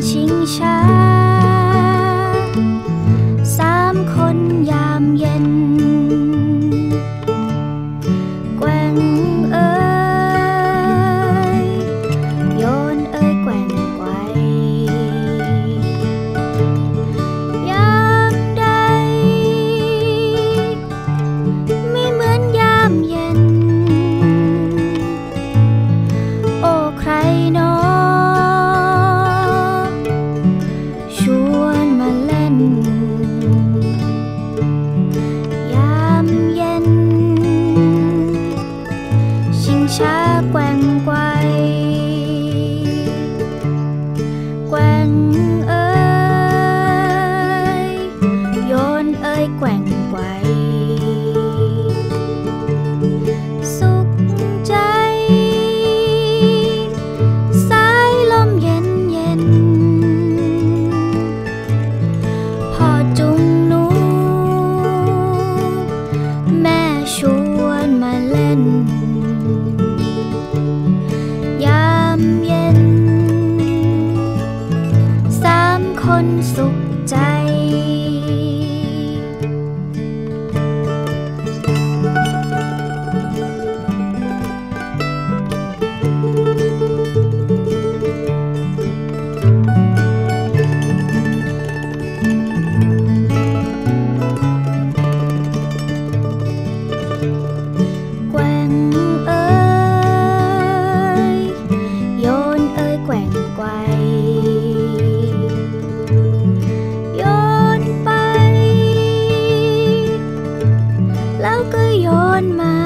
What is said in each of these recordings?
青山。pohon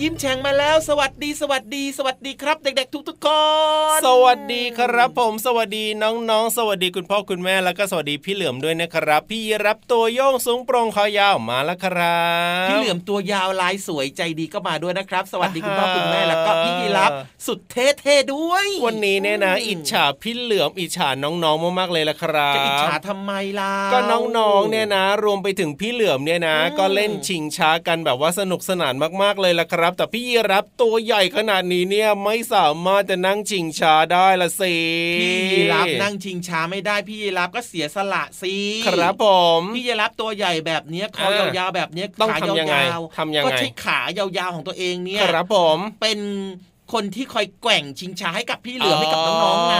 ยิ้มแฉ่งมาแล้ว สวัสดีสวัสดี สวัสดีครับ เด็กๆทุกๆคน สวัสดีครับผม สวัสดีน้องๆ สวัสดีคุณพ่อคุณแม่แล้วก็สวัสดีพี่เหลือมด้วยนะครับ พี่รับตัวโยงสูงโปร่งคอยาวมาแล้วครับพี่เหลือมตัวยาวลายสวยใจดีก็มาด้วยนะครับ สวัสดีคุณพ่อคุณแม่แล้วก็พี่ยีรับสุดเท่ๆด้วย วันนี้เนี่ยนะ อิจฉาพี่เหลือมอิจฉาน้องๆมากๆเลยละครับจะอิจฉาทำไมล่ะก็น้องๆเนี่ยนะ รวมไปถึงพี่เหลือมเนี่ยนะอืมก็เล่นชิงช้ากันแบบว่าสนุกสนานมากๆเลยละครับ แต่พี่ยีรับตัวใหญ่ขนาดนี้เนี่ยไม่สามารถจะนั่งชิงช้าได้ละสิพี่ยีรับนั่งชิงช้าไม่ได้พี่ยีรับก็เสียสละสิครับผมพี่ยีรับตัวใหญ่แบบเนี้ยคออ่ายาวๆแบบเนี้ยต้องขาทำยังไงยาวทำยังไงก็ใช้ขายาวๆของตัวเองเนี่ยครับผมเป็น คนที่คอยแกว่งชิงช้าให้กับพี่เหลือมให้กับน้องๆไง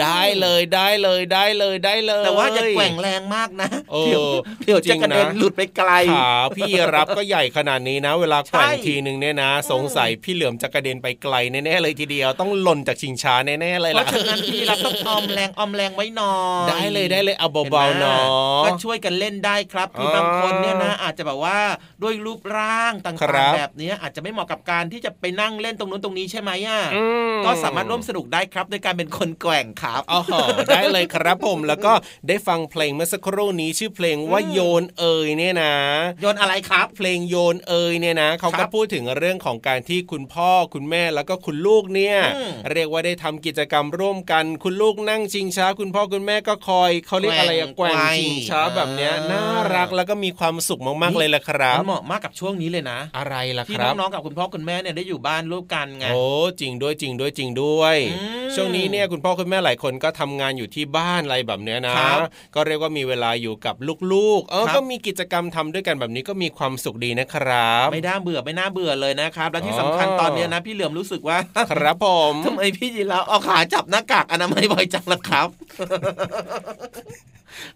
ได้เลยได้เลยได้เลยได้เลย แต่ว่าอย่าแกว่งแรงมากนะเออเดี๋ยวเดี๋ยวจะกระเด็นจริงนะหลุดไปไกลขาพี่รับก็ใหญ่ขนาดนี้นะ เวลาแกว่งใช่ทีหนึ่งเนี่ยนะ สงสัยพี่เหลือมจะกระเด็นไปไกลแน่ๆเลยทีเดียวต้องหล่นจากชิงช้าแน่ๆเลยเพล่ะราะฉะนั้นพี่รับต้องออมแรงออมแรงไว้หน่อยได้เลยได้เลยเอาเบาๆเนาะก็ช่วยกันเล่นได้ครับคืออ๋อบางคนเนี่ยนะอาจจะแบบว่าด้วยรูปร่างต่าครังบๆแบบเนี้ยอาจจะไม่เหมาะกับการที่จะไปนั่งเล่นตรงนู้นตรงนี้ใช่ไหมอะอืมก็สามารถร่วมสนุกได้ครับโดยการเป็นคนแกว่งครับอ๋อได้เลยครับผมแล้วก็ได้ฟังเพลงเมื่อสักครู่นี้ชื่อเพลงว่าโยนเอยเนี่ยนะ โยนอะไรครับ เพลงโยนเอยเนี่ยนะเขาครัก็บพูดถึงเรื่องของการที่คุณพ่อคุณแม่แล้วก็คุณลูกเนี่ยอืมเรียกว่าได้ทำกิจกรรมร่วมกันคุณลูกนั่งชิงช้า คุณพ่อคุณแม่ก็คอยเขาเรียกอะไรอะแกว่งชิงช้าแบบเนี้ยน่ารักแล้วก็มีความสุขมากๆเลยละครับมันเหมาะมากกับช่วงนี้เลยนะ อะไรล่ะที่ครับน้องๆกับคุณพ่อคุณแม่เนี่ยได้อยู่บ้านร่วมกันไงโอ้จริงด้วยจริงด้วยจริงด้วยอืมช่วงนี้เนี่ยคุณพ่อคุณแม่หลายคนก็ทำงานอยู่ที่บ้านอะไรแบบเนี้ยนะครับก็เรียกว่ามีเวลาอยู่กับลูกๆเออครับก็มีกิจกรรมทำด้วยกันแบบนี้ก็มีความสุขดีนะครับ ไม่น่าเบื่อไม่น่าเบื่อเลยนะครับ และที่อ๋อสำคัญตอนเนี้ยนะพี่เหลือมรู้สึกว่า ครับผมทำไมพี่ยีราฟเอาขาจับหน้ากากอนามัยบ่อยจังล่ะครับ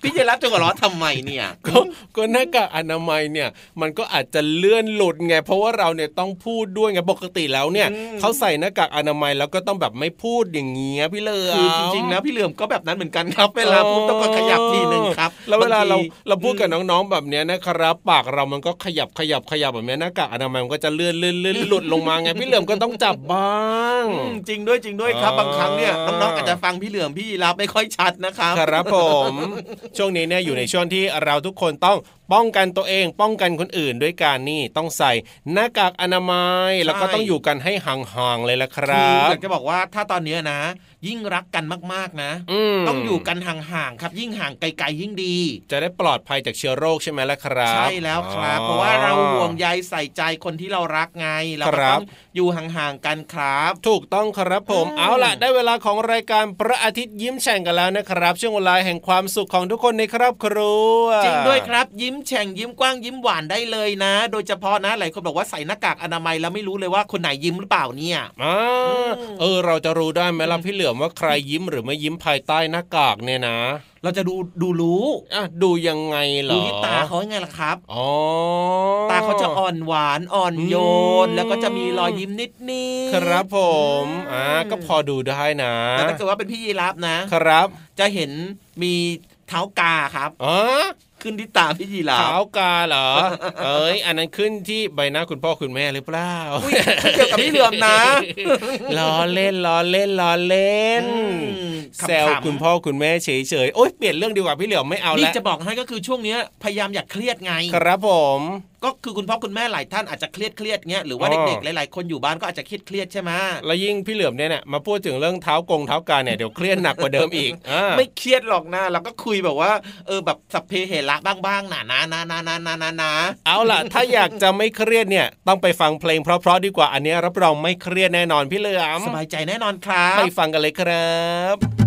พี่ยีราฟจะหัวเราะทำไมเนี่ยก็ก็หน้ากากอนามัยเนี่ย มันก็อาจจะเลื่อนหลุดไง เพราะว่าเราเนี่ยต้องพูดด้วยไงปกติแล้วเนี่ยอืมเขาใส่หน้ากากอนามัยแล้วก็ต้องแบบไม่พูดอย่างเงี้ยพี่เหลือมคือจริงๆนะพี่เหลือมก็แบบนั้นเหมือนกันครับเวลาพูดต้องก็ขยับทีหนึ่งครับ แล้วเวลาเราบงทีเราพูดกับน้องๆแบบเนี้ยนะครับปากเรามันก็ขยับขยับขยับแบบเนี้ยหน้ากากอนามัยมันก็จะเลื่อนเลื่อนเลื่อนหลุดลงมาไงพี่เหลือมก็ต้องจับบ้างอืมจริงด้วยจริงด้วยครับอ๋อบางครั้งเนี่ยน้องๆอาจจะฟังพี่เหลือมพี่ยีราฟไม่ค่อยชัดนะครับครับผมช่วงนี้เนี่ยอยู่ในช่วงที่เราทุกคนต้องป้องกันตัวเอง ป้องกันคนอื่นด้วยการนี่ต้องใส่หน้ากากอนามัยแล้วก็ต้องอยู่กันให้ห่างๆเลยละครับคือยากจะบอกว่าถ้าตอนนี้นะ ยิ่งรักกันมากๆนะมต้องอยู่กันห่างๆครับ ยิ่งห่างไกลๆยิ่งดี จะได้ปลอดภัยจากเชื้อโรคใช่ไหมล่ะครับ ใช่แล้วครับ เพราะว่าเราห่วงใยใส่ใจคนที่เรารักไงเราก็ครับต้องอยู่ห่างๆกันครับ ถูกต้องครับผมอืมเอาล่ะ ได้เวลาของรายการพระอาทิตย์ยิ้มแฉ่งกันแล้วนะครับ ช่วงเวลาแห่งความสุขของทุกคนในครอบครัวจริงด้วยครับ ยิ้มแฉ่งยิ้มกว้างยิ้มหวานได้เลยนะ โดยเฉพาะนะหลายคนบอกว่าใส่หน้ากากอนามัยแล้วไม่รู้เลยว่าคนไหนยิ้มหรือเปล่าเนี่ยอ่าเออเราจะรู้ได้ไหมล่ะพี่เหลือมว่าใครยิ้มหรือไม่ยิ้มภายใต้หน้ากากเนี่ยนะ เราจะดูดูรู้อะดูยังไงเหรอดูที่ตาเขายังไงล่ะครับอ๋อตาเขาจะอ่อนหวานอ่อนโยน แล้วก็จะมีรอยยิ้มนิดนิดครับผมอ่าก็พอดูได้นะแต่ถ้าเกิดว่าเป็นพี่ยีรับนะ ครับ จะเห็นมีเท้ากาครับอ๋อ ขึ้นที่ตาพี่ยีราขาวฟกาเหรอ เอ้ย อันนั้นขึ้นที่ใบหน้าคุณพ่อคุณแม่หรือเปล่าอุ๊ยเกี่ยวกับพี่เหลือมนะล้อเล่นล้อเล่นล้อเล่นอืมแซวขำๆคุณพ่อคุณแม่เฉยๆโอ๊ยเปลี่ยนเรื่องดีกว่าพี่เหลือมไม่เอานี่แล้วจะบอกให้ก็คือช่วงเนี้ยพยายามอย่าเครียดไง ครับผม ก็คือคุณพ่อคุณแม่หลายท่านอาจจะเครียดเครียดๆเงี้ยหรือว่าอ๋อเด็กๆหลายๆคนอยู่บ้านก็อาจจะเครียดเครียดๆใช่ไหมแล้วยิ่งพี่เหลือมเนี่ยเนี่ยมาพูดถึงเรื่องเท้ากงเท้ากาเนี่ยเดี๋ยวเครียดหนักกว่าเดิมอีกอ่าไม่เครียดหรอกนะเราก็คุยแบบว่าเออแบบสัพเพเหระบ้างๆนะนะนะนะนะนะนะนะเอาล่ะ ถ้าอยากจะไม่เครียดเนี่ยต้องไปฟังเพลงเพราะๆดีกว่าอันเนี้ยรับรองไม่เครียดแน่นอนพี่เหลือมสบายใจแน่นอนครับไปฟังกันเลยครับ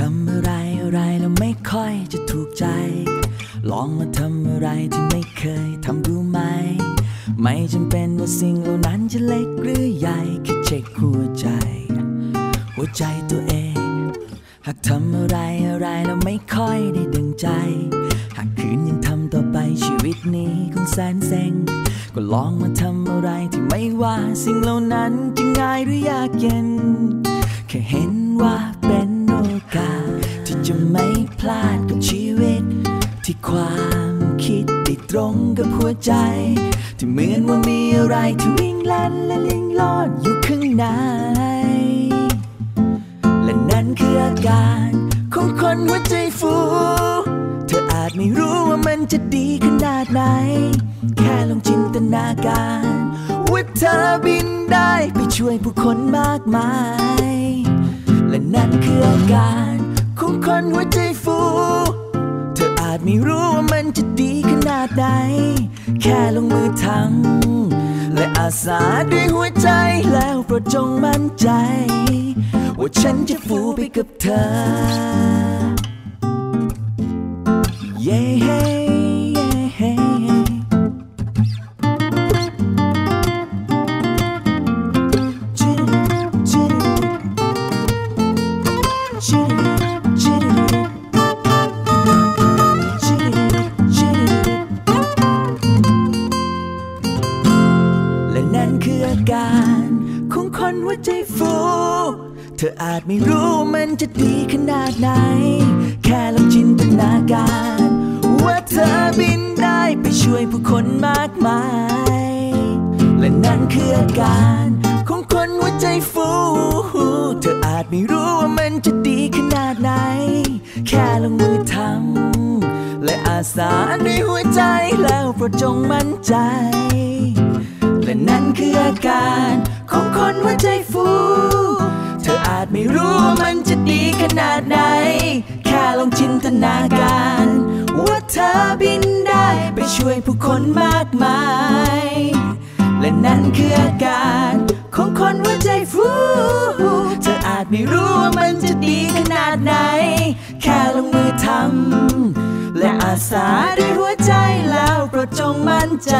ทำอะไรอะไรแล้วไม่ค่อยจะถูกใจ ลองมาทำอะไรที่ไม่เคยทำดูไหม ไม่จำเป็นว่าสิ่งเหล่านั้นจะเล็กหรือใหญ่แค่เช็คหัวใจ หัวใจตัวเอง หากทำอะไรอะไรแล้วไม่ค่อยได้ดังใจ หากคืนยังทำต่อไปชีวิตนี้คงแสนเซ็ง ก็ลองมาทำอะไรที่ไม่ว่าสิ่งเหล่านั้นจะง่ายหรือยากเย็น แค่เห็นว่า ลาดกับชีวิต ที่ความคิดติดตรงกับหัวใจ ที่เหมือนว่ามีอะไรที่วิ่งลันและลิงลอดอยู่ข้างใน และนั่นคืออาการของคนหัวใจฟู เธออาจไม่รู้ว่ามันจะดีขนาดไหน แค่ลองจินตนาการว่าเธอบินได้ไปช่วยผู้คนมากมาย และนั่นคืออาการของคนหัว ฟู เธออาจไม่รู้ว่ามันจะดีขนาดไหน แค่ลงมือทำและอาสาด้วยหัวใจแล้วโปรดจงมั่นใจ ว่าฉันจะฟูไปกับเธอ เย้ จะดีขนาดไหน แค่ลองจินตนาการ ว่าเธอบินได้ไปช่วยผู้คนมากมาย และนั่นคืออาการของคนหัวใจฟู เธออาจไม่รู้ว่ามันจะดีขนาดไหน แค่ลงมือทำและอาสาด้วยหัวใจแล้วโปรดจงมั่นใจ และนั่นคืออาการของคนหัวใจฟู ออาจไม่รู้ว่ามันจะดีขนาดไหน แค่ลองจินตนาการ ว่าเธอบินได้ไปช่วยผู้คนมากมาย และนั่นคืออาการของคนหัวใจฟูเธออาจไม่รู้ว่ามันจะดีขนาดไหน แค่ลงมือทำและอาสาด้วยหัวใจแล้วโปรดจงมั่นใจ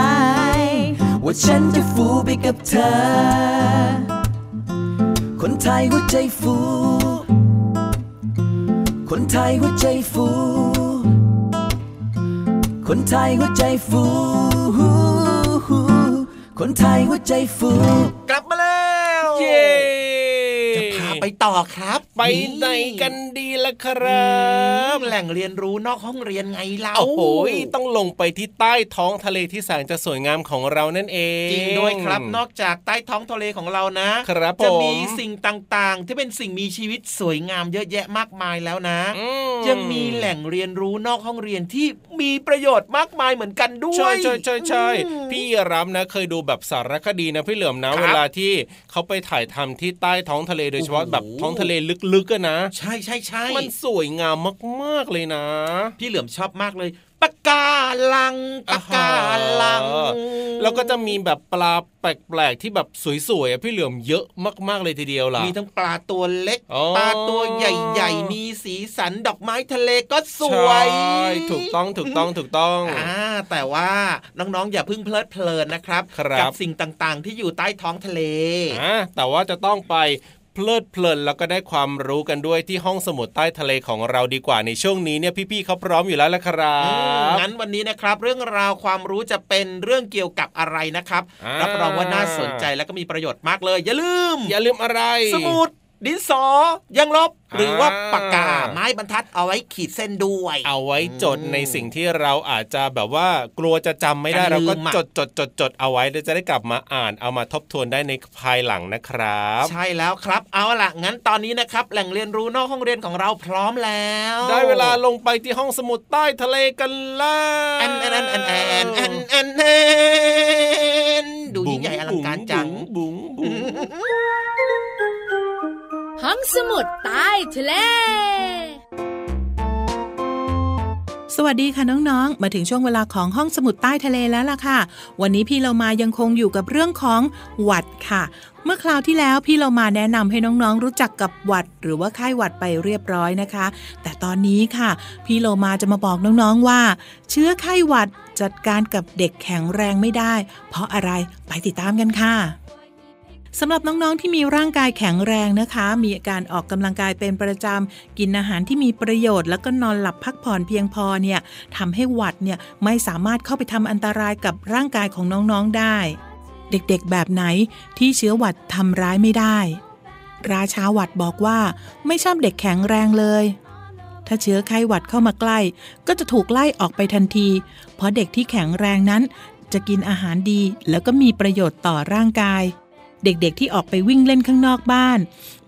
ว่าฉันจะฟูไปกับเธอ คนไทยหัวใจฟู คนไทยหัวใจฟู คนไทยหัวใจฟู คนไทยหัวใจฟู กลับมาแล้ว เย้ จะพาไป ต่อครับ ไปไหนกันดีล่ะครับ แหล่งเรียนรู้นอกห้องเรียนไงเราโอ้โหต้องลงไปที่ใต้ท้องทะเลที่แสนจะสวยงามของเรานั่นเองจริงด้วยครับ นอกจากใต้ท้องทะเลของเรานะครับจะมีผมสิ่งต่างๆ ที่เป็นสิ่งมีชีวิตสวยงามเยอะแยะมากมายแล้วนะอืยังมีแหล่งเรียนรู้นอกห้องเรียนที่มีประโยชน์มากมายเหมือนกันด้วยใช่ใช่ใช่ใช่อืมพี่รับนะเคยดูแบบสารคดีนะพี่เหลือมนะครับเวลาที่เขาไปถ่ายทำที่ใต้ท้องทะเลโดยเฉพาะโอ้โหแบบท้องทะเลลึกๆอะนะ ใช่ใช่ใช่มันสวยงามมากๆเลยนะ พี่เหลือมชอบมากเลยปากกาลังปากกาลังอ่าฮะแล้วก็จะมีแบบปลาแปลกๆที่แบบสวยๆอะพี่เหลือมเยอะมากๆเลยทีเดียวล่ะ มีทั้งปลาตัวเล็กอ๋อปลาตัวใหญ่ๆ มีสีสันดอกไม้ทะเลก็สวยใช่ถูกต้องถูกต้องถูกต้องอ่าแต่ว่าน้องๆ อย่าเพิ่งเพลิดเพลินนะครับครับกัสิ่งต่างๆ ที่อยู่ใต้ท้องทะเลอ่าแต่ว่าจะต้องไป เพลิดเพลินแล้วก็ได้ความรู้กันด้วยที่ห้องสมุดใต้ทะเลของเราดีกว่าในช่วงนี้เนี่ยพี่ๆเขาพร้อมอยู่แล้วละครัอืมบงั้นวันนี้นะครับ เรื่องราวความรู้จะเป็นเรื่องเกี่ยวกับอะไรนะครับอ่ารัรับรองว่าน่าสนใจและก็มีประโยชน์มากเลย อย่าลืม อย่าลืมอะไร สมุด ดินสอยังลบหรือว่าอ่าปากกาไม้บรรทัดเอาไว้ขีดเส้นด้วย เอาไว้จดอืมในสิ่งที่เราอาจจะแบบว่ากลัวจะจำไม่ได้จะลืเรามก็อะจดจดจดจดเอาไว้เดี๋ยวจะได้กลับมาอ่านเอามาทบทวนได้ในภายหลังนะครับ ใช่แล้วครับเอาล่ะงั้นตอนนี้นะครับ แหล่งเรียนรู้นอกห้องเรียนของเราพร้อมแล้ว ได้เวลาลงไปที่ห้องสมุดใต้ทะเลกันแล้วแอนแอนแอนแอนแอนแอนแอนดูยิ่งใหญ่อลังการจังบุ๋งบุ๋งบุ๋ง ห้องสมุดใต้ทะเล สวัสดีค่ะน้องๆ มาถึงช่วงเวลาของห้องสมุดใต้ทะเลแล้วล่ะค่ะ วันนี้พี่เรามายังคงอยู่กับเรื่องของหวัดค่ะ เมื่อคราวที่แล้วพี่เรามาแนะนำให้น้องๆ รู้จักกับหวัด หรือว่าไข้หวัดไปเรียบร้อยนะคะ แต่ตอนนี้ค่ะ พี่เรามาจะมาบอกน้องๆว่า เชื้อไข้หวัดจัดการกับเด็กแข็งแรงไม่ได้ เพราะอะไรไปติดตามกันค่ะ สำหรับน้องๆที่มีร่างกายแข็งแรงนะคะ มีการออกกำลังกายเป็นประจำ กินอาหารที่มีประโยชน์ แล้วก็นอนหลับพักผ่อนเพียงพอเนี่ยทำให้หวัดเนี่ยไม่สามารถเข้าไปทำอันตรายกับร่างกายของน้องๆได้ เด็กๆแบบไหนที่เชื้อหวัดทำร้ายไม่ได้ ราชาหวัดบอกว่าไม่ชอบเด็กแข็งแรงเลยถ้าเชื้อไข้หวัดเข้ามาใกล้ ก็จะถูกไล่ออกไปทันที เพราะเด็กที่แข็งแรงนั้น จะกินอาหารดีแล้วก็มีประโยชน์ต่อร่างกาย เด็กๆที่ออกไปวิ่งเล่นข้างนอกบ้าน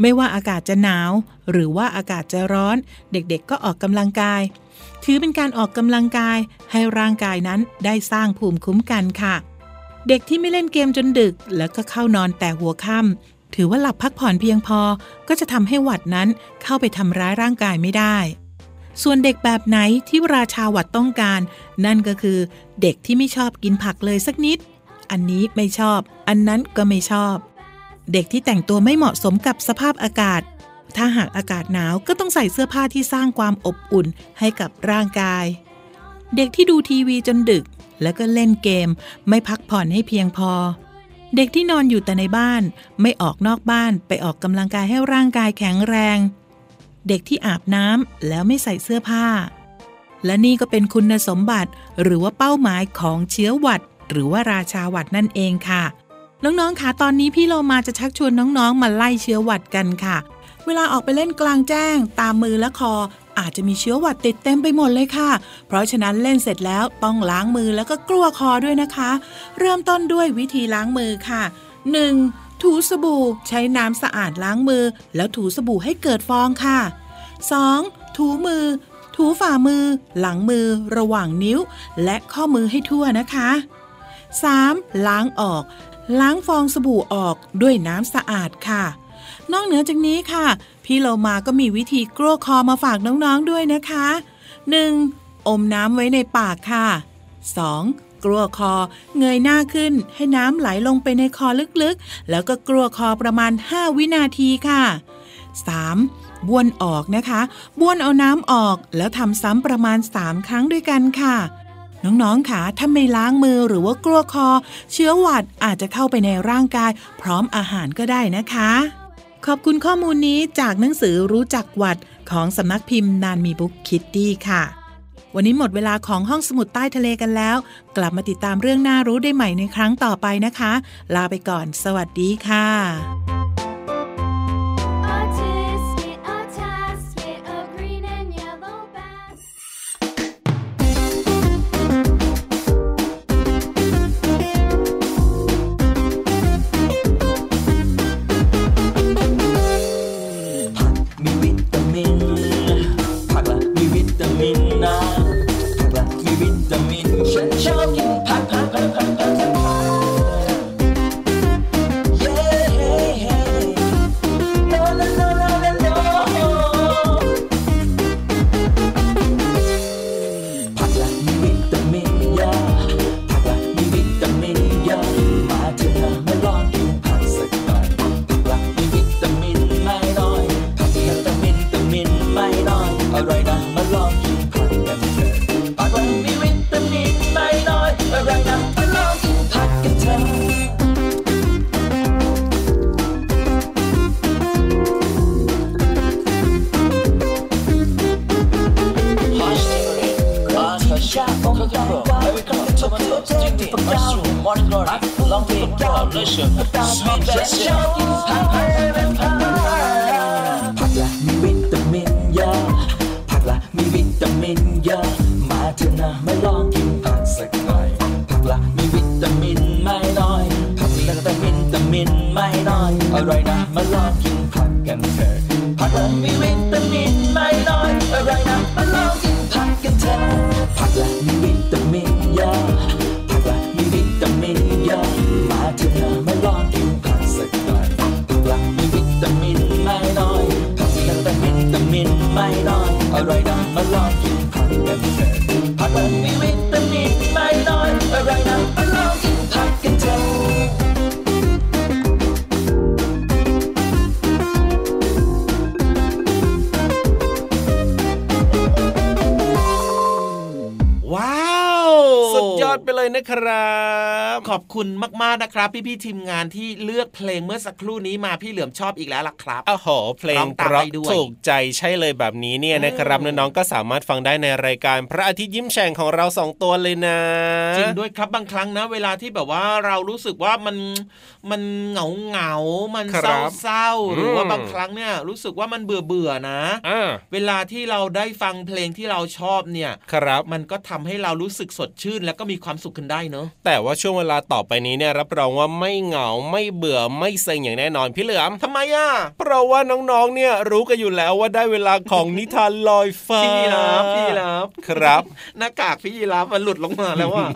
ไม่ว่าอากาศจะหนาว หรือว่าอากาศจะร้อน เด็กๆก็ออกกำลังกาย ถือเป็นการออกกำลังกายให้ร่างกายนั้นได้สร้างภูมิคุ้มกันค่ะ เด็กที่ไม่เล่นเกมจนดึก แล้วก็เข้านอนแต่หัวค่ำถือว่าหลับพักผ่อนเพียงพอ ก็จะทำให้หวัดนั้นเข้าไปทำร้ายร่างกายไม่ได้ส่วนเด็กแบบไหนที่ราชาหวัดต้องการ นั่นก็คือเด็กที่ไม่ชอบกินผักเลยสักนิด อันนี้ไม่ชอบ อันนั้นก็ไม่ชอบ เด็กที่แต่งตัวไม่เหมาะสมกับสภาพอากาศ ถ้าหากอากาศหนาวก็ต้องใส่เสื้อผ้าที่สร้างความอบอุ่นให้กับร่างกาย เด็กที่ดูทีวีจนดึก แล้วก็เล่นเกม ไม่พักผ่อนให้เพียงพอ เด็กที่นอนอยู่แต่ในบ้าน ไม่ออกนอกบ้านไปออกกำลังกายให้ร่างกายแข็งแรง เด็กที่อาบน้ำแล้วไม่ใส่เสื้อผ้าและนี่ก็เป็นคุณสมบัติหรือว่าเป้าหมายของเชื้อหวัด หรือว่าราชาหวัดนั่นเองค่ะ น้องๆค่ะตอนนี้พี่เรามาจะชักชวนน้องๆ มาไล่เชื้อหวัดกันค่ะ เวลาออกไปเล่นกลางแจ้ง ตามมือและคอ อาจจะมีเชื้อหวัดติดเต็มไปหมดเลยค่ะ เพราะฉะนั้นเล่นเสร็จแล้วต้องล้างมือแล้วก็กลัวคอด้วยนะคะ เริ่มต้นด้วยวิธีล้างมือค่ะ 1. ถูสบู่ ใช้น้ำสะอาดล้างมือ แล้วถูสบู่ให้เกิดฟองค่ะ 2. ถูมือถูฝ่ามือ หลังมือ ระหว่างนิ้ว และข้อมือให้ทั่วนะคะ 3. ล้างออก ล้างฟองสบู่ออกด้วยน้ำสะอาดค่ะ นอกเหนือจากนี้ค่ะ พี่เรามาก็มีวิธีกลั้วคอมาฝากน้องๆด้วยนะคะ 1. อมน้ำไว้ในปากค่ะ 2. กลัวคอ เงยหน้าขึ้น ให้น้ำไหลลงไปในคอลึกๆ แล้วก็กลัวคอประมาณ 5 วินาทีค่ะ 3. บ้วนออกนะคะ บ้วนเอาน้ำออกแล้วทำซ้ำประมาณ 3 ครั้งด้วยกันค่ะ น้องๆค่ะถ้าไม่ล้างมือหรือว่ากลัวคอ เชื้อหวัดอาจจะเข้าไปในร่างกาย พร้อมอาหารก็ได้นะคะ ขอบคุณข้อมูลนี้จากหนังสือรู้จักหวัดของสำนักพิมพ์นานมีบุ๊กคิตตี้ค่ะ วันนี้หมดเวลาของห้องสมุดใต้ทะเลกันแล้ว กลับมาติดตามเรื่องน่ารู้ได้ใหม่ในครั้งต่อไปนะคะ ลาไปก่อน สวัสดีค่ะ ครับ ขอบคุณมากๆนะครับ พี่ๆทีมงานที่เลือกเพลงเมื่อสักครู่นี้มาพี่เหลือมชอบอีกแล้วล่ะครับโอ้โหเพลงร้องเพตามราะได้ด้วยถูกใจใช่เลยแบบนี้เนี่ยนะครับอืมน้องๆก็สามารถฟังได้ในรายการพระอาทิตย์ยิ้มแฉ่งของเราสองตัวเลยนะจริงด้วยครับบางครั้งนะ เวลาที่แบบว่าเรารู้สึกว่ามันมันเหงาเหงาๆมันคเศรัร้าบเศร้าๆหรือว่าอืมบางครั้งเนี่ยรู้สึกว่ามันเบื่อเบื่อๆนะอ่าเวลาที่เราได้ฟังเพลงที่เราชอบเนี่ยครับมันก็ทำให้เรารู้สึกสดชื่น แล้วก็มีความสุขขึ้นได้เนอะแต่ว่าช่วงเวลาต่อไปนี้เนี่ยรับรองว่าไม่เหงาไม่เบื่อไม่เซ็งอย่างแน่นอนพี่เหลือมทำไมอะเพราะว่าน้องๆเนี่ยรู้กันอยู่แล้วว่าได้เวลาของนิทานลอยฟ้าพี่ยีรับพี่ยีรับครับหน้ากากพี่ยีรับมันหลุดลงมาแล้วว่า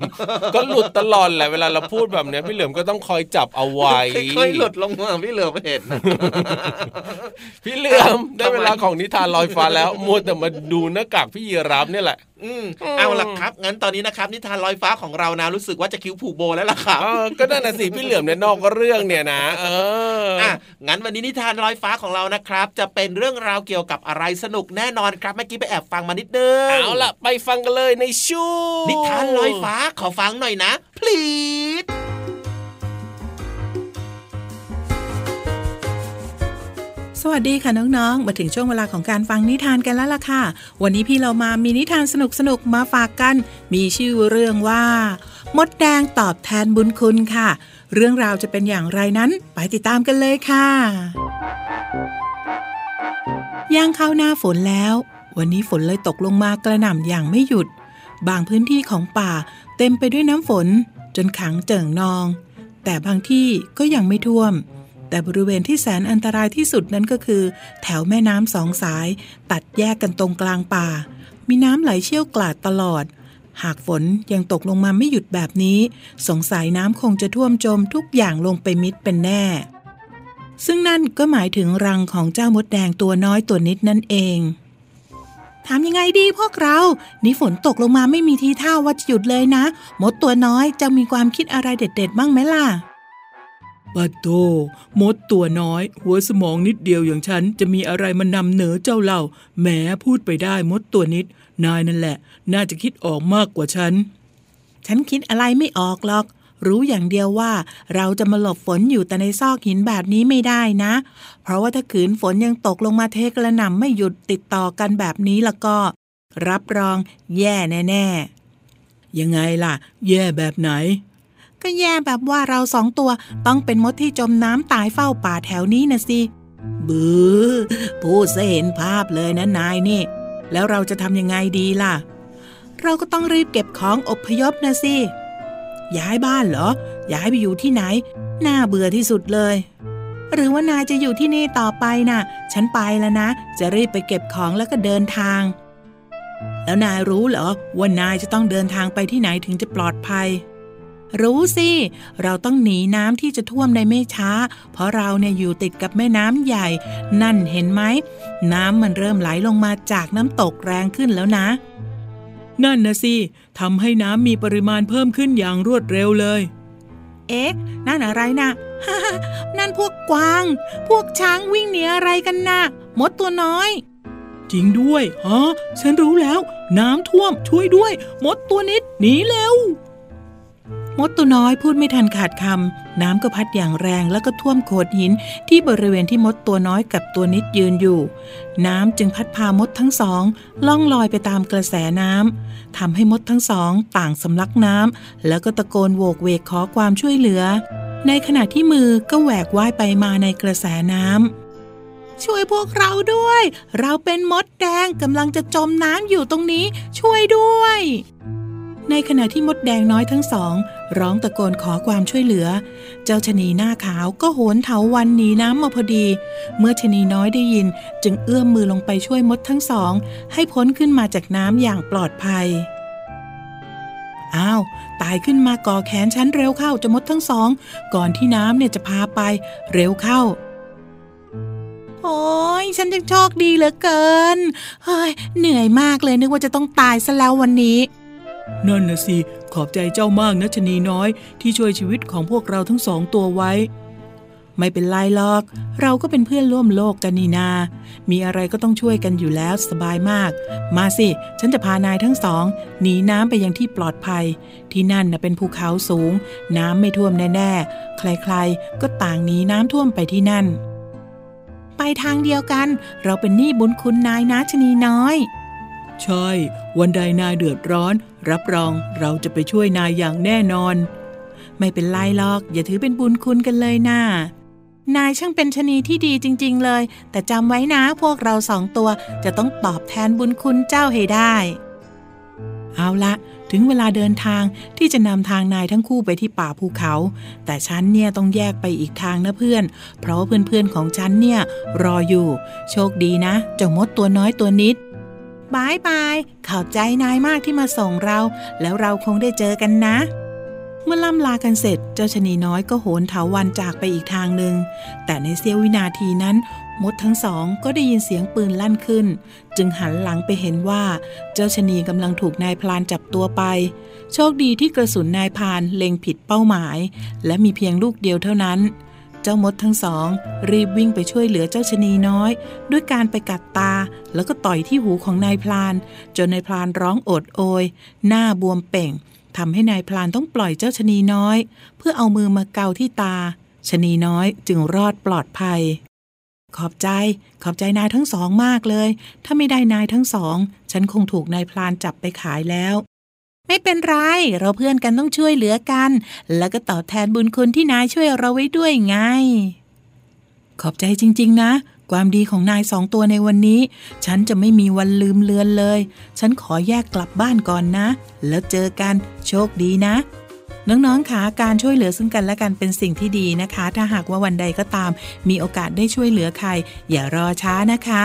ก็หลุดตลอดแหละเวลาเราพูดแบบเนี้ยพี่เหลือมก็ต้องคอยจับเอาไว้ค่อยๆหลุดลงมาพี่เหลือมเห็นนะพี่เหลือมได้เวลาของนิทานลอยฟ้าแล้วมัวแต่มาดูหน้ากากพี่ยีรับเนี่ยแหละ อืมเอาล่ะครับ งั้นตอนนี้นะครับ นิทานลอยฟ้าของเรานะรู้สึกว่าจะคิ้วผูกโบแล้วล่ะครับเออก็นั่นน่ะสิพี่เหลือมเนี่ยนอกเรื่องเนี่ยนะเออออะงั้นวันนี้นิทานลอยฟ้าของเรานะครับ จะเป็นเรื่องราวเกี่ยวกับอะไรสนุกแน่นอนครับเมื่อกี้ไปแอบฟังมานิดนึงเอาล่ะ ไปฟังกันเลยในช่วงนิทานลอยฟ้าขอฟังหน่อยนะ please สวัสดีค่ะน้องๆ มาถึงช่วงเวลาของการฟังนิทานกันแล้วล่ะค่ะ วันนี้พี่เรามามีนิทานสนุกๆ มาฝากกัน มีชื่อเรื่องว่า มดแดงตอบแทนบุญคุณค่ะ เรื่องราวจะเป็นอย่างไรนั้น ไปติดตามกันเลยค่ะย่างเข้าหน้าฝนแล้ว วันนี้ฝนเลยตกลงมากระหน่ำอย่างไม่หยุด บางพื้นที่ของป่า เต็มไปด้วยน้ำฝน จนขังเจิ่งนอง แต่บางที่ก็ยังไม่ท่วม แต่บริเวณที่แสนอันตรายที่สุดนั้นก็คือ แถวแม่น้ำสองสาย ตัดแยกกันตรงกลางป่า มีน้ำไหลเชี่ยวกลาดตลอด หากฝนยังตกลงมาไม่หยุดแบบนี้ สงสัยน้ำคงจะท่วมจมทุกอย่างลงไปมิดเป็นแน่ ซึ่งนั่นก็หมายถึงรังของเจ้ามดแดงตัวน้อยตัวนิดนั่นเองทำยังไงดีพวกเรา นี่ฝนตกลงมาไม่มีทีท่าว่าจะหยุดเลยนะ มดตัวน้อยจะมีความคิดอะไรเด็ด ๆ บ้างไหมล่ะ ปัตโตมดตัวน้อย หัวสมองนิดเดียวอย่างฉันจะมีอะไรมานำเหนือเจ้าเล่าแหมพูดไปได้มดตัวนิด นายนั่นแหละ น่าจะคิดออกมากกว่าฉัน ฉันคิดอะไรไม่ออกหรอก รู้อย่างเดียวว่าเราจะมาหลบฝนอยู่แต่ในซอกหินแบบนี้ไม่ได้นะ เพราะว่าถ้าขืนฝนยังตกลงมาเทกระหน่ำไม่หยุดติดต่อกันแบบนี้แล้วก็ รับรองแย่แน่ๆยังไงล่ะ แย่แบบไหน ก็แย่แบบว่าเราสองตัวต้องเป็นมดที่จมน้ำตายเฝ้าป่าแถวนี้นะสิบือพูดซะเห็นภาพเลยนะนายนี่ แล้วเราจะทำยังไงดีล่ะ เราก็ต้องรีบเก็บของอบพยพนะสิ ย้ายบ้านเหรอ ย้ายไปอยู่ที่ไหน น่าเบื่อที่สุดเลย หรือว่านายจะอยู่ที่นี่ต่อไปน่ะ ฉันไปแล้วนะ จะรีบไปเก็บของแล้วก็เดินทาง แล้วนายรู้เหรอว่านายจะต้องเดินทางไปที่ไหนถึงจะปลอดภัย รู้สิ เราต้องหนีน้ำที่จะท่วมในไม่ช้า เพราะเราเนี่ยอยู่ติดกับแม่น้ำใหญ่ นั่นเห็นไหม น้ำมันเริ่มไหลลงมาจากน้ำตกแรงขึ้นแล้วนะ นั่นนะสิทำให้น้ำมีปริมาณเพิ่มขึ้นอย่างรวดเร็วเลย เอ๊ะ นั่นอะไรนะนั่นพวกกวาง พวกช้างวิ่งหนีอะไรกันนะมดตัวน้อยจริงด้วยฮะฉันรู้แล้ว น้ำท่วมช่วยด้วย มดตัวนิดหนีเร็ว มดตัวน้อยพูดไม่ทันขาดคำน้ำก็พัดอย่างแรงแล้วก็ท่วมโขดหินที่บริเวณที่มดตัวน้อยกับตัวนิดยืนอยู่ น้ำจึงพัดพามดทั้งสองล่องลอยไปตามกระแสน้ำทำให้มดทั้งสองต่างสำลักน้ำแล้วก็ตะโกนโวกเวกขอความช่วยเหลือ ในขณะที่มือก็แหวกว่ายไปมาในกระแสน้ำช่วยพวกเราด้วย เราเป็นมดแดงกำลังจะจมน้ำอยู่ตรงนี้ ช่วยด้วย ในขณะที่มดแดงน้อยทั้งสอง ร้องตะโกนขอความช่วยเหลือ เจ้าชะนีหน้าขาวก็โหนเถาวันหนีน้ำมาพอดี เมื่อชะนีน้อยได้ยิน จึงเอื้อมมือลงไปช่วยมดทั้งสอง ให้พ้นขึ้นมาจากน้ำอย่างปลอดภัยอ้าว ตายขึ้นมาก่อแขนฉันเร็วเข้าจะมดทั้งสอง ก่อนที่น้ำเนี่ยจะพาไป เร็วเข้า โอ้ยฉันจะโชคดีเหลือเกิน เฮ้ย เหนื่อยมากเลยนึกว่าจะต้องตายซะแล้ววันนี้ นั่นนะสิ ขอบใจเจ้ามากนะชนีน้อย ที่ช่วยชีวิตของพวกเราทั้งสองตัวไว้ ไม่เป็นไรหรอก เราก็เป็นเพื่อนร่วมโลกกันนี่นา มีอะไรก็ต้องช่วยกันอยู่แล้วสบายมาก มาสิ ฉันจะพานายทั้งสองหนีน้ำไปยังที่ปลอดภัย ที่นั่นนะเป็นภูเขาสูง น้ำไม่ท่วมแน่ๆ ใครๆ ก็ต่างหนีน้ำท่วมไปที่นั่น ไปทางเดียวกัน เราเป็นหนี้บุญคุณนายนะชนีน้อยใช่ วันใดนายเดือดร้อน รับรองเราจะไปช่วยนายอย่างแน่นอน ไม่เป็นไรหรอก อย่าถือเป็นบุญคุณกันเลยนะ่านายช่างเป็นชะนีที่ดีจริง ๆ เลย แต่จำไว้นะพวกเราสองตัวจะต้องตอบแทนบุญคุณเจ้าให้ได้ เอาละถึงเวลาเดินทางที่จะนำทางนายทั้งคู่ไปที่ป่าภูเขา แต่ฉันเนี่ยต้องแยกไปอีกทางนะเพื่อน เพราะว่าเพื่อนๆของฉันเนี่ยรออยู่ โชคดีนะเจ้ามดตัวน้อยตัวนิด บายบาย ขอบใจนายมากที่มาส่งเรา แล้วเราคงได้เจอกันนะ เมื่อล่ำลากันเสร็จ เจ้าชะนีน้อยก็โหนเถาวันจากไปอีกทางหนึ่ง แต่ในเสี้ยววินาทีนั้น มดทั้งสองก็ได้ยินเสียงปืนลั่นขึ้น จึงหันหลังไปเห็นว่า เจ้าชะนีกำลังถูกนายพลานจับตัวไป โชคดีที่กระสุนนายพานเล็งผิดเป้าหมาย และมีเพียงลูกเดียวเท่านั้น เจ้ามดทั้งสอง รีบวิ่งไปช่วยเหลือเจ้าชะนีน้อย ด้วยการไปกัดตา แล้วก็ต่อยที่หูของนายพลาน จนนายพลานร้องโอดโอย หน้าบวมเป่งทำให้นายพลานต้องปล่อยเจ้าชะนีน้อย เพื่อเอามือมาเกาที่ตาชะนีน้อยจึงรอดปลอดภัย ขอบใจ ขอบใจนายทั้งสองมากเลย ถ้าไม่ได้นายทั้งสอง ฉันคงถูกนายพลานจับไปขายแล้ว ไม่เป็นไร เราเพื่อนกันต้องช่วยเหลือกัน แล้วก็ตอบแทนบุญคุณที่นายช่วยเราไว้ด้วยไง ขอบใจจริง ๆ นะ ความดีของนายสองตัวในวันนี้ ฉันจะไม่มีวันลืมเลือนเลย ฉันขอแยกกลับบ้านก่อนนะ แล้วเจอกันโชคดีนะน้องๆคะการช่วยเหลือซึ่งกันและกันเป็นสิ่งที่ดีนะคะ ถ้าหากว่าวันใดก็ตาม มีโอกาสได้ช่วยเหลือใคร อย่ารอช้านะคะ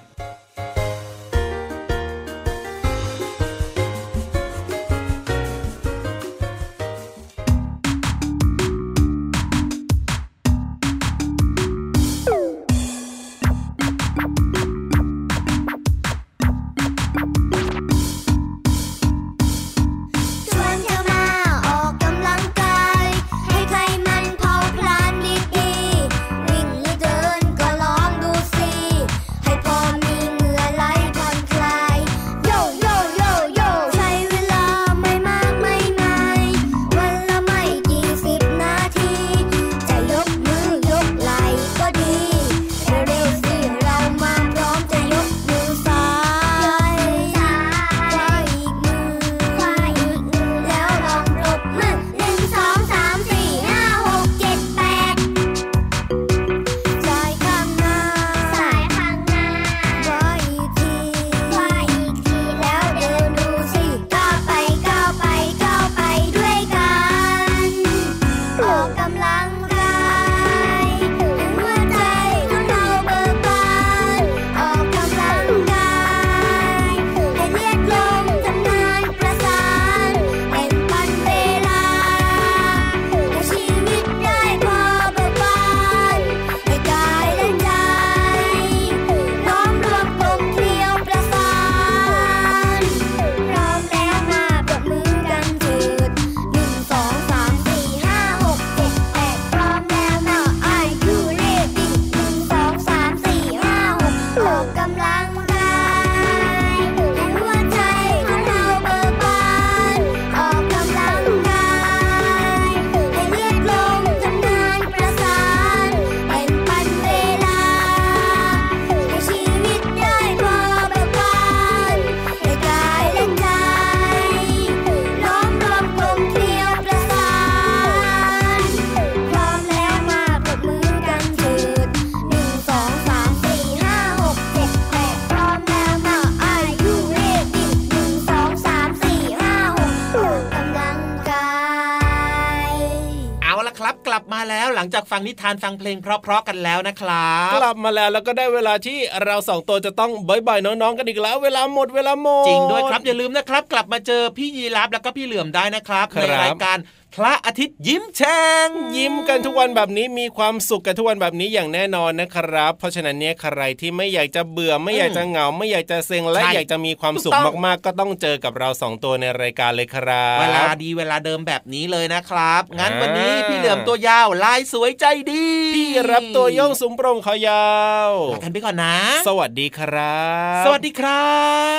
ละครับ กลับมาแล้วหลังจากฟังนิทานฟังเพลงเพราะๆกันแล้วนะครับกลับมาแล้วแล้วก็ได้เวลาที่เราสองตัวจะต้องบายบายน้องๆกันอีกแล้ว เวลาหมดเวลาหมดจริงด้วยครับอย่าลืมนะครับ กลับมาเจอพี่ยีรับแล้วก็พี่เหลื่อมได้นะครับครับในรายการ พระอาทิตย์ยิ้มแฉ่งยิ้มกันทุกวันแบบนี้มีความสุขกันทุกวันแบบนี้อย่างแน่นอนนะครับ เพราะฉะนั้นเนี่ยใครที่ไม่อยากจะเบื่อไม่อยากจะเหงา ไม่อยากจะเซ็งและใช่อยากจะมีความสุขถูกต้องมากๆ ก็ต้องเจอกับเราสองตัวในรายการเลยครับเวลาดีเวลาเดิมแบบนี้เลยนะครับ งั้นอ่าวันนี้พี่เหลือมตัวยาวลายสวยใจดีพี่รับตัวโยงสูงโปร่งขอยาวลากันไปก่อนนะ สวัสดีครับ สวัสดีครั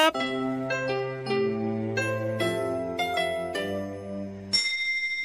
บ